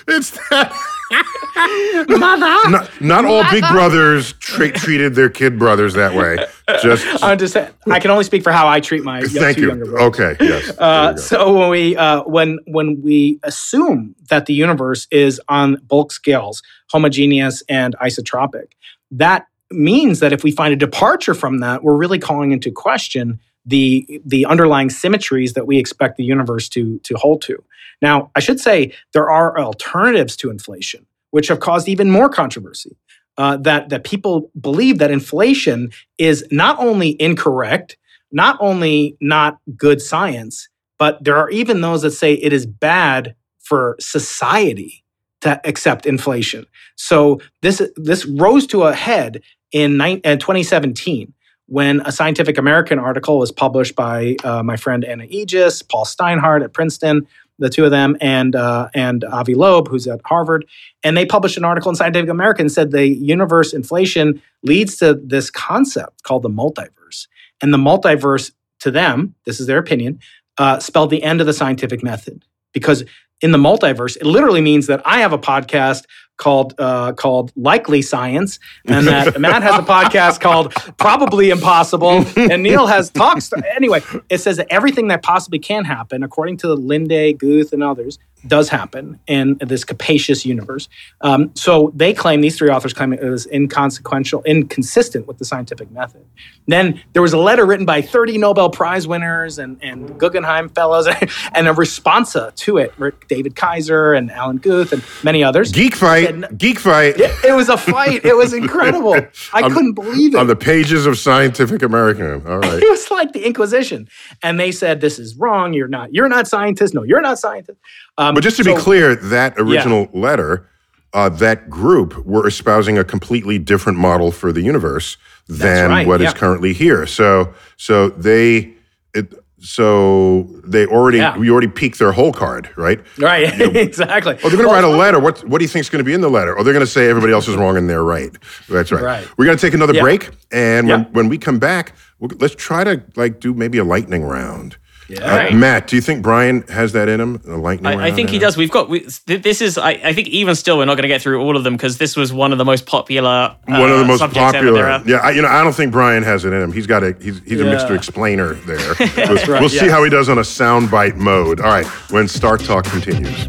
it's, that. [laughs] Mother! Not, not all big brothers tra- treated their kid brothers that way. Just [laughs] I'm just I can only speak for how I treat my thank you. Okay, yes. Uh, so when we uh, when when we assume that the universe is on bulk scales, homogeneous and isotropic, that means that if we find a departure from that, we're really calling into question the the underlying symmetries that we expect the universe to to hold to. Now, I should say there are alternatives to inflation, which have caused even more controversy. Uh, that that people believe that inflation is not only incorrect, not only not good science, but there are even those that say it is bad for society to accept inflation. So this this rose to a head in nine, uh, 2017 when a Scientific American article was published by uh, my friend Anna Ijjas, Paul Steinhardt at Princeton, the two of them, and uh, and Avi Loeb, who's at Harvard, and they published an article in Scientific American and said the universe inflation leads to this concept called the multiverse, and the multiverse to them, this is their opinion, uh, spelled the end of the scientific method. Because in the multiverse, it literally means that I have a podcast called uh, called Likely Science, and that [laughs] Matt has a podcast called Probably Impossible, and Neil has talks. Anyway, it says that everything that possibly can happen, according to Linde, Guth, and others, does happen in this capacious universe. Um, so they claim these three authors claim it was inconsequential, inconsistent with the scientific method. Then there was a letter written by 30 Nobel Prize winners and, and Guggenheim fellows, [laughs] and a responsa to it, David Kaiser and Alan Guth and many others. Geek fight. Geek fight. It, it was a fight. It was incredible. [laughs] I On- couldn't believe it. On the pages of Scientific American. All [laughs] right. it was like the Inquisition, and they said, "This is wrong. You're not. You're not scientist. No, you're not scientist." Um, But just to be clear, that original letter, uh, that group were espousing a completely different model for the universe than right, what is yeah. currently here. So, so they, it, so they already, Yeah. we already peaked their whole card, right? right, [laughs] exactly. Oh, they're going to write a letter. What What do you think is going to be in the letter? Or they're going to say everybody else is wrong and they're right. That's right. Right. We're going to take another Yeah. break, and when, Yeah. when we come back, we'll, let's try to like do maybe a lightning round. Yeah. Uh, Right. Matt, do you think Brian has that in him? A lightning round? I, I think he him? does. We've got we, th- this is. I, I think even still, we're not going to get through all of them because this was one of the most popular. Uh, One of the most popular. Yeah, I, you know, I don't think Brian has it in him. He's got a he's he's a Yeah. Mr. Explainer there. [laughs] we'll right, we'll see how he does on a soundbite mode. All right, when Star Talk continues.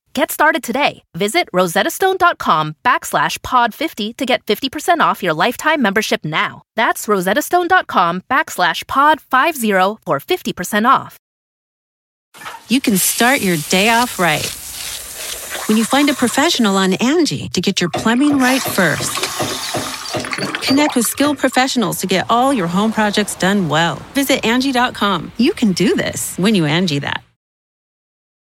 Get started today. Visit rosettastone.com backslash pod50 to get 50% off your lifetime membership now. That's rosettastone.com backslash pod50 for 50% off. You can start your day off right. When you find a professional on Angie to get your plumbing right first. Connect with skilled professionals to get all your home projects done well. Visit Angie.com. You can do this when you Angie that.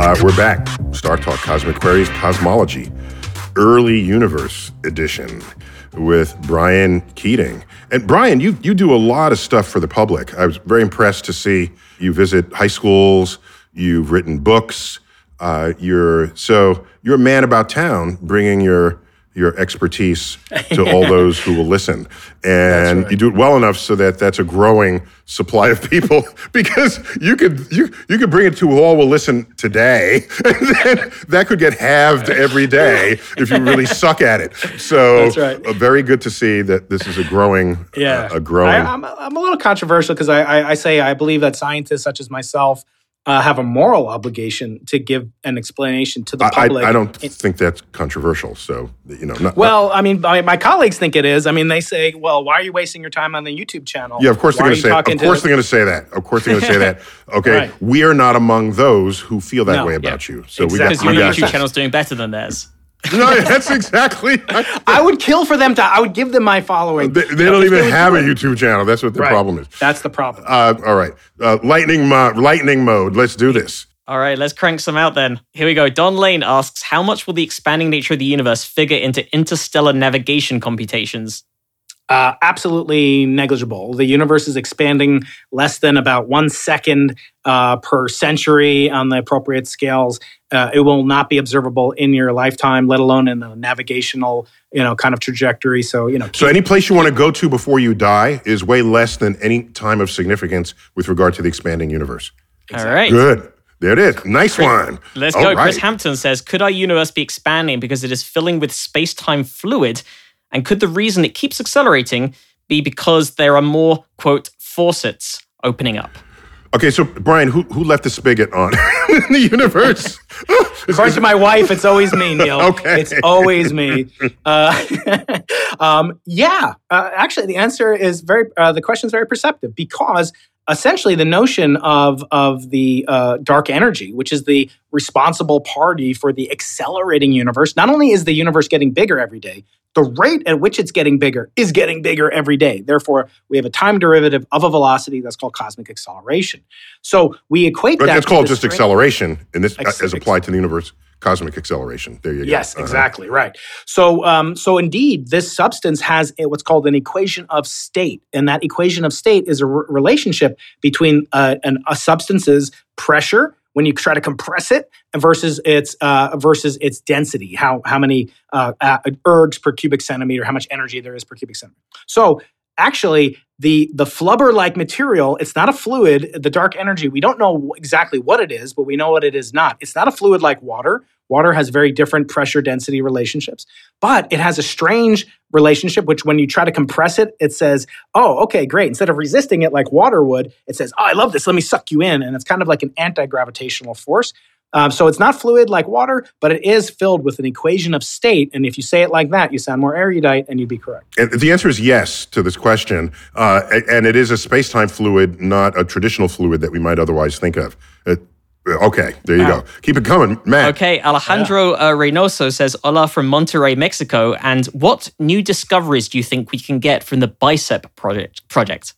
Uh, we're back. Star Talk Cosmic Queries Cosmology, Early Universe Edition with Brian Keating. And Brian, you, you do a lot of stuff for the public. I was very impressed to see you visit high schools, you've written books. Uh, you're so you're a man about town, bringing your your expertise [laughs] to all those who will listen. And right. you do it well enough so that that's a growing supply of people [laughs] because you could you you could bring it to who all will listen today [laughs] and then that could get halved every day if you really suck at it. So right. Uh, very good to see that this is a growing yeah. Uh, a growing I, am I'm a little controversial because I, I I say I believe that scientists such as myself uh, have a moral obligation to give an explanation to the public. I, I don't it, think that's controversial. So you know, not, well, I mean, my, my, colleagues think it is. I mean, they say, "Well, why are you wasting your time on the YouTube channel?" Yeah, of course why they're going to say. Of course they're going to say that. Of course they're going to say that. [laughs] Okay, right. we are not among those who feel that no, way about yeah. you. So exactly. we got because your YouTube channel is doing better than theirs. [laughs] no, that's exactly. [laughs] I would kill for them to. I would give them my following. They, they don't even have a YouTube channel. That's what the right. problem is. That's the problem. Uh, all right, uh, lightning mo- lightning mode. Let's do this. All right, let's crank some out then. Here we go. Don Lane asks, how much will the expanding nature of the universe figure into interstellar navigation computations? Uh, absolutely negligible. The universe is expanding less than about one second uh, per century on the appropriate scales. Uh, it will not be observable in your lifetime, let alone in the navigational, you know, kind of trajectory. So, you know, so any place you want to go to before you die is way less than any time of significance with regard to the expanding universe. Exactly. All right, good. There it is. Nice Chris, one. Let's All go. Right. Chris Hampton says Could our universe be expanding because it is filling with space time fluid? And could the reason it keeps accelerating be because there are more, quote, faucets opening up? Okay, so Brian, who, who left the spigot on [laughs] in the universe? [laughs] According to my wife, it's always me, [laughs] Neil. okay. It's always me. Uh, um, yeah, uh, actually, the answer is very, uh, the question is very perceptive because essentially the notion of of the uh, dark energy, which is the responsible party for the accelerating universe. Not only is the universe getting bigger every day, the rate at which it's getting bigger is getting bigger every day. Therefore, we have a time derivative of a velocity that's called cosmic acceleration. So we equate but that. It's called just acceleration, and this Ex- as applied to the universe cosmic acceleration. There you go. Yes, uh-huh. exactly right. So, um, so indeed, this substance has a, what's called an equation of state, and that equation of state is a r- relationship between uh, an, a substance's pressure when you try to compress it versus its uh, versus its density. How how many uh, ergs per cubic centimeter? How much energy there is per cubic centimeter? So actually the the flubber like material it's not a fluid the dark energy we don't know exactly what it is but we know what it is not it's not a fluid like water water has very different pressure density relationships but it has a strange relationship which when you try to compress it it says oh okay great instead of resisting it like water would it says oh i love this let me suck you in and it's kind of like an anti-gravitational force um, so it's not fluid like water, but it is filled with an equation of state. And if you say it like that, you sound more erudite and you'd be correct. And the answer is yes to this question. Uh, and it is a space time fluid, not a traditional fluid that we might otherwise think of. Okay, there you Wow. go. Keep it coming, man. Okay, Alejandro uh, Reynoso says, Hola from Monterrey, Mexico. And what new discoveries do you think we can get from the BICEP project? project?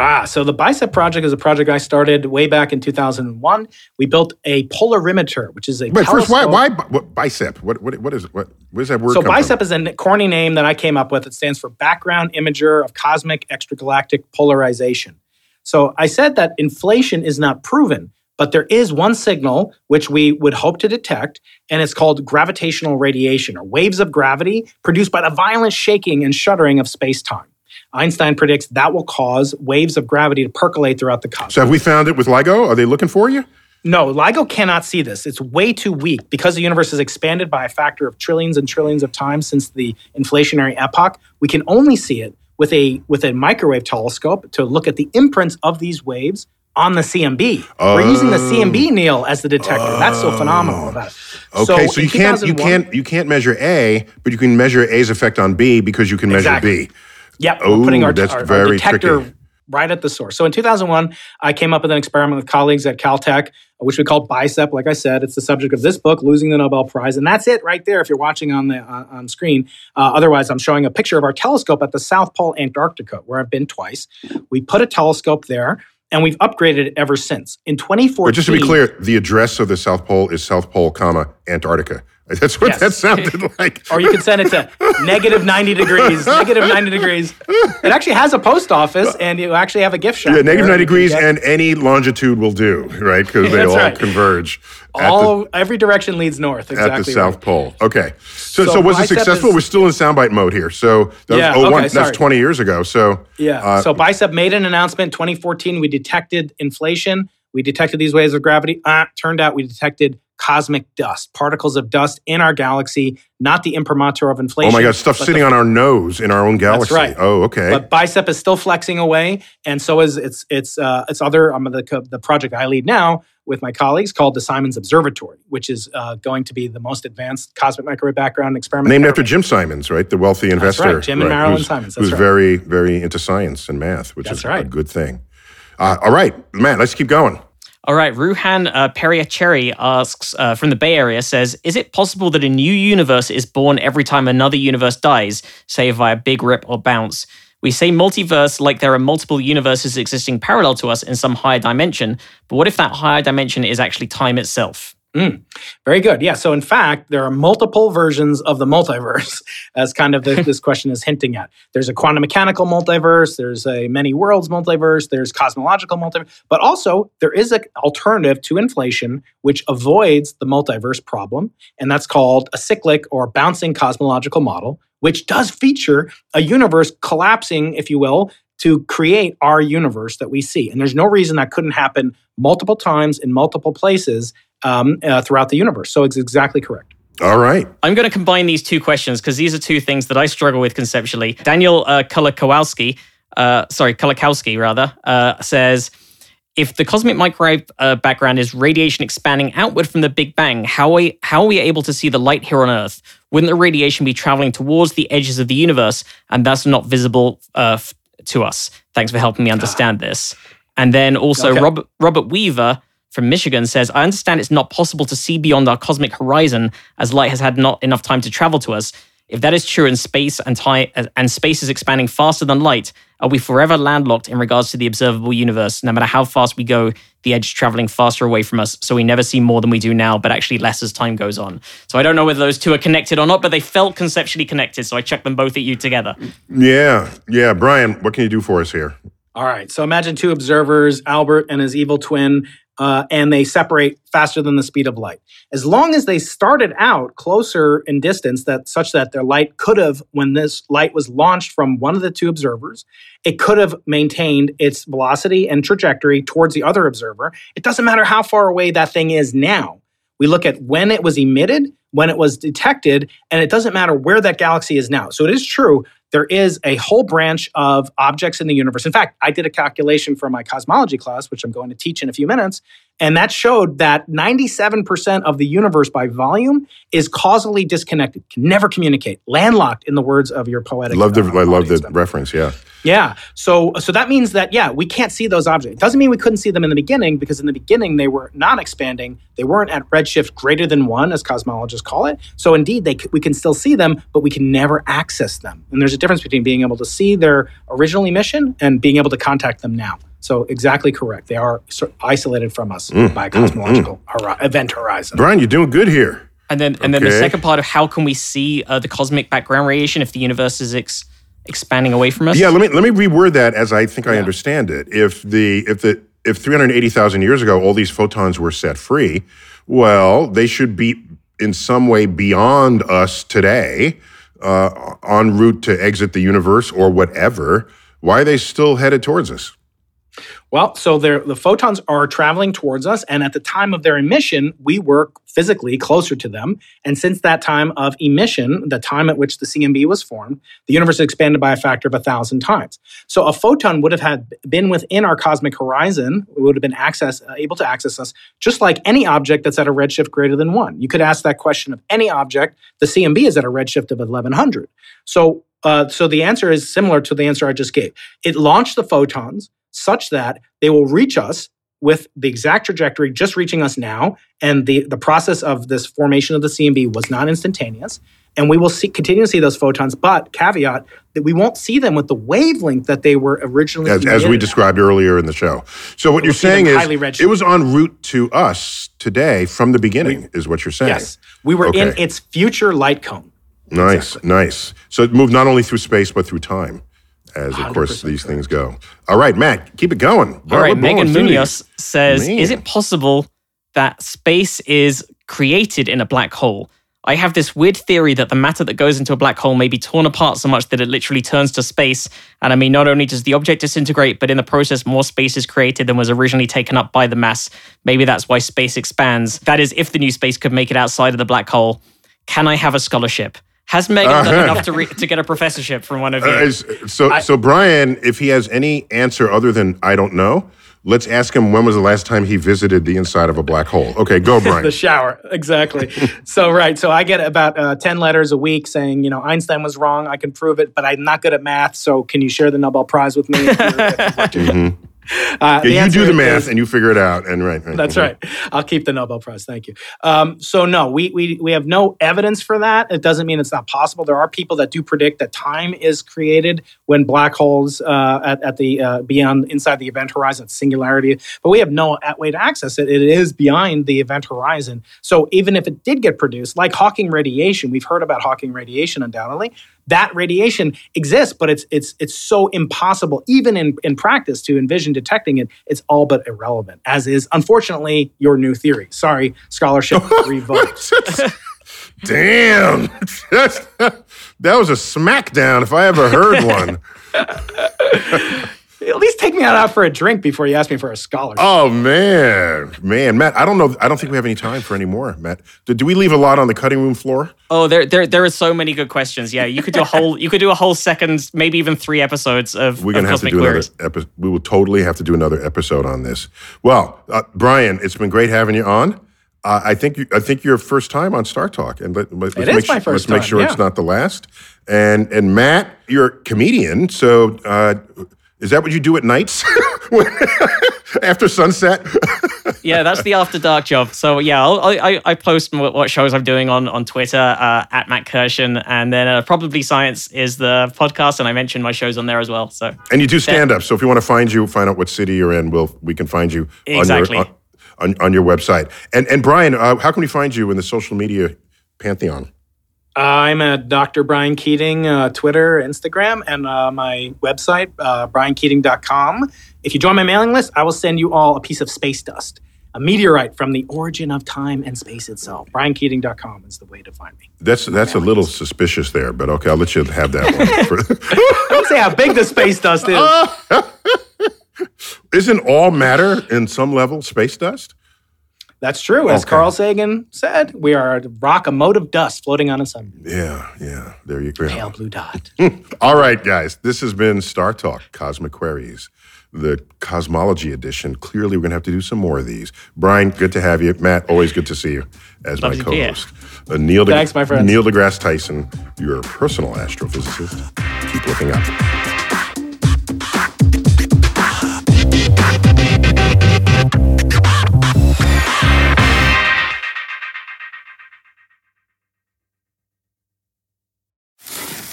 Ah, so the BICEP project is a project I started way back in 2001. We built a polarimeter, which is a But first, why, why what, bicep? What, what, what is it? What, where does that word So come BICEP from? is a corny name that I came up with. It stands for Background Imager of Cosmic Extragalactic Polarization. So I said that inflation is not proven, but there is one signal which we would hope to detect, and it's called gravitational radiation, or waves of gravity produced by the violent shaking and shuddering of space-time. Einstein predicts that will cause waves of gravity to percolate throughout the cosmos. So have we found it with LIGO? Are they looking for you? No, LIGO cannot see this. It's way too weak because the universe has expanded by a factor of trillions and trillions of times since the inflationary epoch. We can only see it with a with a microwave telescope to look at the imprints of these waves on the CMB. We're using the CMB Neil as the detector. That's so phenomenal about it. Okay, so, in you can't you can't you can't measure A, but you can measure A's effect on B because you can measure Exactly. B. Yep, Oh, we're putting our, that's our, our very detector tricky. right at the source. So in 2001, I came up with an experiment with colleagues at Caltech, which we called BICEP. Like I said, it's the subject of this book, Losing the Nobel Prize, and that's it right there. If you're watching on the on, on screen, uh, otherwise, I'm showing a picture of our telescope at the South Pole, Antarctica, where I've been twice. We put a telescope there. And we've upgraded it ever since. In 2014, But just to be clear, the address of the South Pole is South Pole, comma Antarctica. That's what Yes. that sounded [laughs] like. or you can send it to negative 90 degrees, [laughs] negative 90 degrees. It actually has a post office, and you actually have a gift shop. Yeah, 90 degrees get- and any longitude will do, right? Because they all right. converge at the- all every direction leads north. Exactly. at the South right. Pole. Okay. So, so, So was it successful? is- We're still in soundbite mode here. So that Yeah, was 01, okay, that's sorry. 20 years ago. So Yeah. uh, so Bicep made an announcement 2014. We detected inflation. We detected these waves of gravity. Ah, turned out we detected cosmic dust, particles of dust in our galaxy, not the imprimatur of inflation. oh my God, stuff sitting the- on our nose in our own galaxy. That's right. Oh, okay. But Bicep is still flexing away, and so is its its uh, its other um, the the project I lead now with my colleagues called the Simons Observatory, which is uh, going to be the most advanced cosmic microwave background experiment. Named after. Jim Simons, right? The wealthy investor. right, Jim and Marilyn who's, Simons, that's who's right. very, very into science and math, which That's is a good thing. Uh, all right, Matt, let's keep going. All right, Ruhan uh, Periacheri asks uh, from the Bay Area says, Is it possible that a new universe is born every time another universe dies, say via big rip or bounce? We say multiverse like there are multiple universes existing parallel to us in some higher dimension, but what if that higher dimension is actually time itself? Mm, very good. Yeah. So, in fact, there are multiple versions of the multiverse, [laughs] as kind of the, [laughs] this question is hinting at. There's a quantum mechanical multiverse. There's a many worlds multiverse. There's cosmological multiverse. But also, there is an alternative to inflation which avoids the multiverse problem, and that's called a cyclic or bouncing cosmological model, which does feature a universe collapsing, if you will, to create our universe that we see. And there's no reason that couldn't happen multiple times in multiple places um, uh, throughout the universe. So it's exactly correct. All right. I'm going to combine these two questions because these are two things that I struggle with conceptually. Daniel uh, Kolakowski, uh, sorry, Kolakowski rather, uh, says, if the cosmic microwave uh, background is radiation expanding outward from the Big Bang, how are, we, how are we able to see the light here on Earth? Wouldn't the radiation be traveling towards the edges of the universe and thus not visible uh, to us? Thanks for helping me understand this. And then also, Okay. Robert, Robert Weaver from Michigan says, I understand it's not possible to see beyond our cosmic horizon as light has had not enough time to travel to us. If that is true and space and time and space is expanding faster than light, are we forever landlocked in regards to the observable universe? No matter how fast we go, the edge is traveling faster away from us, so we never see more than we do now, but actually less as time goes on. So I don't know whether those two are connected or not, but they felt conceptually connected, so I checked them both at you together. Yeah, yeah. Brian, what can you do for us here? All right. So imagine two observers, Albert and his evil twin, uh, and they separate faster than the speed of light. As long as they started out closer in distance, that such that their light could have, when this light was launched from one of the two observers, it could have maintained its velocity and trajectory towards the other observer. It doesn't matter how far away that thing is now. We look at when it was emitted, when it was detected, and it doesn't matter where that galaxy is now. So it is true there is a whole branch of objects in the universe. In fact, I did a calculation for my cosmology class, which I'm going to teach in a few minutes, And that showed that 97% of the universe by volume is causally disconnected, can never communicate, landlocked, in the words of your poetic. Love the, uh, I love the reference. Yeah. Yeah. So so that means that yeah, we can't see those objects. It doesn't mean we couldn't see them in the beginning because in the beginning they were not expanding. They weren't at redshift greater than 1 as cosmologists call it. So indeed they we can still see them, but we can never access them. And there's a difference between being able to see their original emission and being able to contact them now. So exactly correct. They are sort of isolated from us Mm, by a cosmological hori- event horizon. Brian, you're doing good here. And then, and then the second part of how can we see uh, the cosmic background radiation if the universe is ex- expanding away from us? Yeah, let me let me reword that as I think I understand it. If the if the if 380,000 years ago all these photons were set free, well, they should be in some way beyond us today, uh, en route to exit the universe or whatever. Why are they still headed towards us? Well, so the photons are traveling towards us, and at the time of their emission, we were physically closer to them. And since that time of emission, the time at which the CMB was formed, the universe expanded by a factor of a thousand times. So a photon would have had been within our cosmic horizon, would have been access uh, able to access us, just like any object that's at a redshift greater than one. You could ask that question of any object. The CMB is at a redshift of 1100. So, uh, so the answer is similar to the answer I just gave. It launched the photons such that they will reach us with the exact trajectory just reaching us now and the, the process of this formation of the cmb was not instantaneous and we will see, continue to see those photons but caveat that we won't see them with the wavelength that they were originally As, as we at. described earlier in the show. So what you're saying is it was en route to us today from the beginning, is what you're saying. yes we were in its future light cone Nice, nice. So it moved not only through space but through time, as of course 100% these things go. All right, Matt, keep it going. All We're right, Megan through Munoz these. says, Man. "Is it possible that space is created in a black hole?" I have this weird theory that the matter that goes into a black hole may be torn apart so much that it literally turns to space. And I mean, not only does the object disintegrate, but in the process, more space is created than was originally taken up by the mass. Maybe that's why space expands. That is, if the new space could make it outside of the black hole. Can I have a scholarship? Has Megan done Uh-huh. enough to, re- to get a professorship from one of you? Uh, is- so, so Brian, if he has any answer other than I don't know, let's ask him when was the last time he visited the inside of a black hole. Okay, go, [laughs] Brian. the shower exactly [laughs] so right so i get about uh, 10 letters a week saying you know einstein was wrong i can prove it but i'm not good at math so can you share the nobel prize with me [laughs] if you're- if you're-. Uh, Yeah, you do the math is- and you figure it out, and right. right. That's Mhm. right. I'll keep the Nobel Prize. Thank you. Um, so no, we, we we have no evidence for that. It doesn't mean it's not possible. There are people that do predict that time is created when black holes uh, at, at the uh, beyond inside the event horizon, singularity. But we have no way to access it. It is behind the event horizon. So even if it did get produced, like Hawking radiation, we've heard about Hawking radiation undoubtedly. That radiation exists, but it's it's it's so impossible, even in, in practice, to envision detecting it. It's all but irrelevant, as is unfortunately your new theory. Sorry, scholarship [laughs] revoked. [laughs] Damn, [laughs] that was a smackdown if I ever heard one. At least take me out, out for a drink before you ask me for a scholarship. Oh man, man, Matt. I don't know. I don't think we have any time for any more, Matt. Do, do we leave a lot on the cutting room floor? Oh, there, there, there are so many good questions. Yeah, you could do a whole, you could do a whole second, maybe even three episodes of, We're gonna have to Cosmic do another Queries. episode. We will totally have to do another episode on this. Well, uh, Brian, it's been great having you on. Uh, I think you, I think your first time on Star Talk, and let, let, us make is sure, let's make time, sure it's not the last. And and Matt, you're a comedian, so uh, is that what you do at nights [laughs] after sunset? [laughs] yeah, that's the after dark job. So yeah, I'll, I I post what, what shows I'm doing on on Twitter uh, at Matt Kirshen, and then uh, probably Science is the podcast, and I mention my shows on there as well. So And you do stand up. So if you want to find you, find out what city you're in, we'll we can find you Exactly. on your on, on, on your website. And and Brian, uh, how can we find you in the social media pantheon? I'm at Dr. Brian Keating, uh, Twitter, Instagram, and uh, my website, uh, briankeating.com. If you join my mailing list, I will send you all a piece of space dust, a meteorite from the origin of time and space itself. briankeating.com is the way to find me. That's that's a little suspicious there, but okay, I'll let you have that one. [laughs] [laughs] Don't say how big the space dust is. [laughs] Isn't all matter in some level space dust? That's true. As Okay. Carl Sagan said, we are a rock, a mote of dust floating on a sun. Yeah, yeah. There you go. Pale blue dot. [laughs] All right, guys. This has been Star Talk Cosmic Queries. the cosmology edition. Clearly, we're going to have to do some more of these. Brian, good to have you. Matt, always good to see you as Love my here. co-host. Uh, Neil, de- Thanks, my friends. Neil deGrasse Tyson, your personal astrophysicist. Keep looking up.